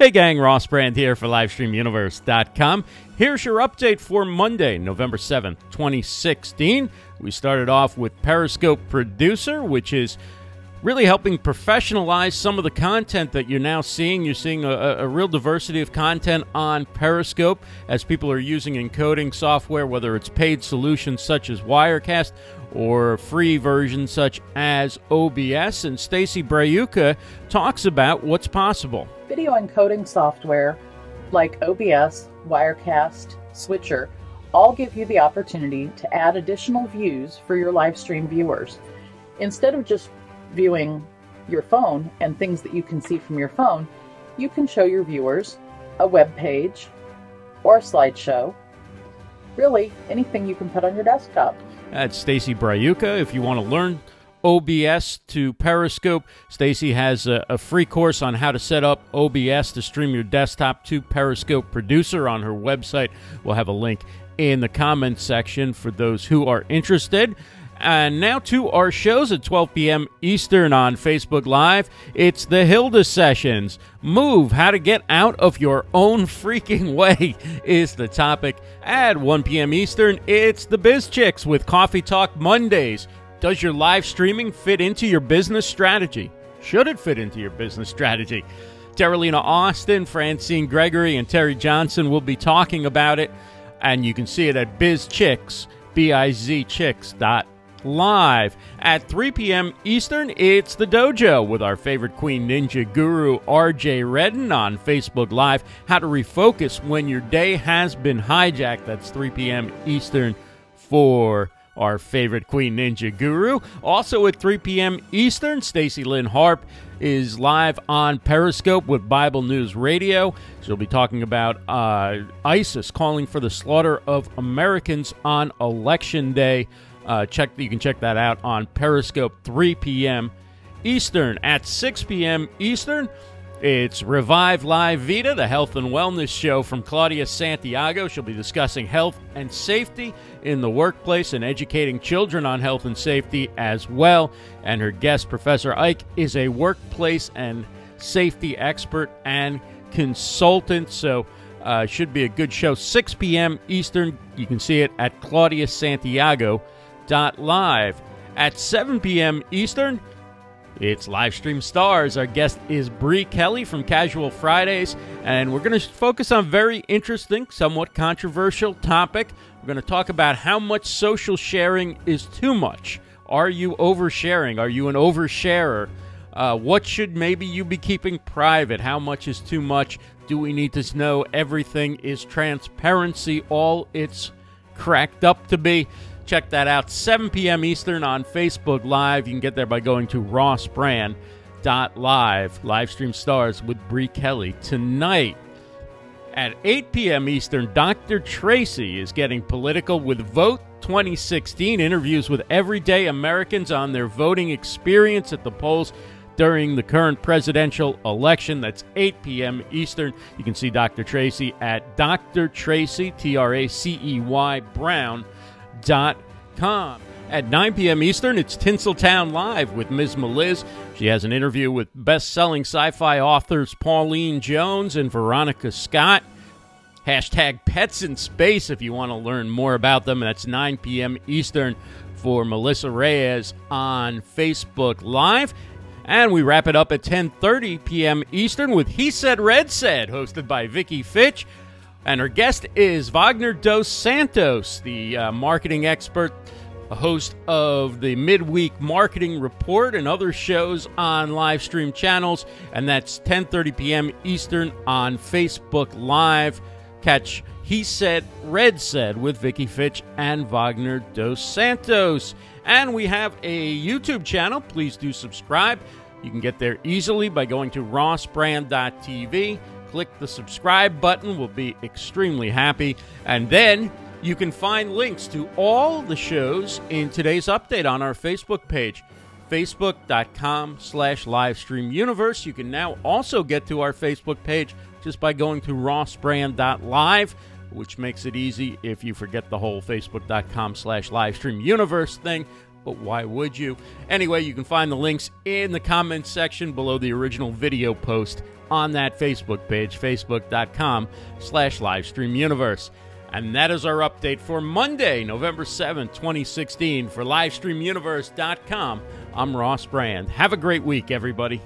Hey gang, Ross Brand here for LivestreamUniverse.com. Here's your update for Monday, November 7th, 2016. We started off with Periscope Producer, which is really helping professionalize some of the content that you're now seeing. You're seeing a, a, real diversity of content on Periscope as people are using encoding software, whether it's paid solutions such as Wirecast or free versions such as OBS. And Stacy Braiuca talks about what's possible. Video encoding software like OBS, Wirecast, Switcher all give you the opportunity to add additional views for your live stream viewers. Instead of just viewing your phone and things that you can see from your phone, you can show your viewers a web page or a slideshow. Really, anything you can put on your desktop. That's Stacy Braiuca. If you want to learn OBS to Periscope, Stacy has a, a, free course on how to set up OBS to stream your desktop to Periscope Producer on her website. We'll have a link in the comments section for those who are interested. And now to our shows at 12 p.m. Eastern on Facebook Live. It's the Hilda Sessions. Move, how to get out of your own freaking way is the topic. At 1 p.m. Eastern, it's the Biz Chicks with Coffee Talk Mondays. Does your live streaming fit into your business strategy? Should it fit into your business strategy? Terralina Austin, Francine Gregory, and Terry Johnson will be talking about it. And you can see it at B-I-Z Chicks dot live at 3 p.m. Eastern. It's the dojo with our favorite Queen Ninja guru, RJ Redden, on Facebook Live. How to refocus when your day has been hijacked. That's 3 p.m. Eastern for our favorite Queen Ninja guru. Also at 3 p.m. Eastern, Stacy Lynn Harp is live on Periscope with Bible News Radio. She'll be talking about uh, ISIS calling for the slaughter of Americans on Election Day. Uh, check you can check that out on Periscope 3 p.m. Eastern at 6 p.m. Eastern. It's Revive Live Vita, the health and wellness show from Claudia Santiago. She'll be discussing health and safety in the workplace and educating children on health and safety as well. And her guest, Professor Ike, is a workplace and safety expert and consultant. So, uh, should be a good show. 6 p.m. Eastern. You can see it at Claudia Santiago live. At 7 p.m. Eastern, it's live stream Stars. Our guest is Bree Kelly from Casual Fridays, and we're going to focus on very interesting, somewhat controversial topic. We're going to talk about how much social sharing is too much. Are you oversharing? Are you an oversharer? Uh, what should maybe you be keeping private? How much is too much? Do we need to know everything is transparency? All it's cracked up to be. Check that out, 7 p.m. Eastern on Facebook Live. You can get there by going to rossbrand.live. Live stream stars with Bree Kelly. Tonight at 8 p.m. Eastern, Dr. Tracey is getting political with Vote 2016 interviews with everyday Americans on their voting experience at the polls during the current presidential election. That's 8 p.m. Eastern. You can see Dr. Tracey at Dr. Tracey, T R A C E Y Brown com. At 9 p.m. Eastern, it's Tinseltown Live with Ms. Meliz. She has an interview with best selling sci fi authors Pauline Jones and Veronica Scott. Hashtag Pets in Space if you want to learn more about them. That's 9 p.m. Eastern for Melissa Reyes on Facebook Live. And we wrap it up at 10:30 p.m. Eastern with He Said Red Said, hosted by Vicky Fitch. And our guest is Wagner Dos Santos, the uh, marketing expert, a host of the Midweek Marketing Report and other shows on live stream channels. And that's 10:30 p.m. Eastern on Facebook Live. Catch He Said, Red Said with Vicky Fitch and Wagner Dos Santos. And we have a YouTube channel. Please do subscribe. You can get there easily by going to rossbrand.tv click the subscribe button. We'll be extremely happy. And then you can find links to all the shows in today's update on our Facebook page facebook.com slash livestreamuniverse you can now also get to our facebook page just by going to rossbrand.live which makes it easy if you forget the whole facebook.com slash livestreamuniverse thing but why would you anyway you can find the links in the comments section below the original video post on that Facebook page, facebook.com slash livestreamuniverse. And that is our update for Monday, November 7th, 2016. For LivestreamUniverse.com, I'm Ross Brand. Have a great week, everybody.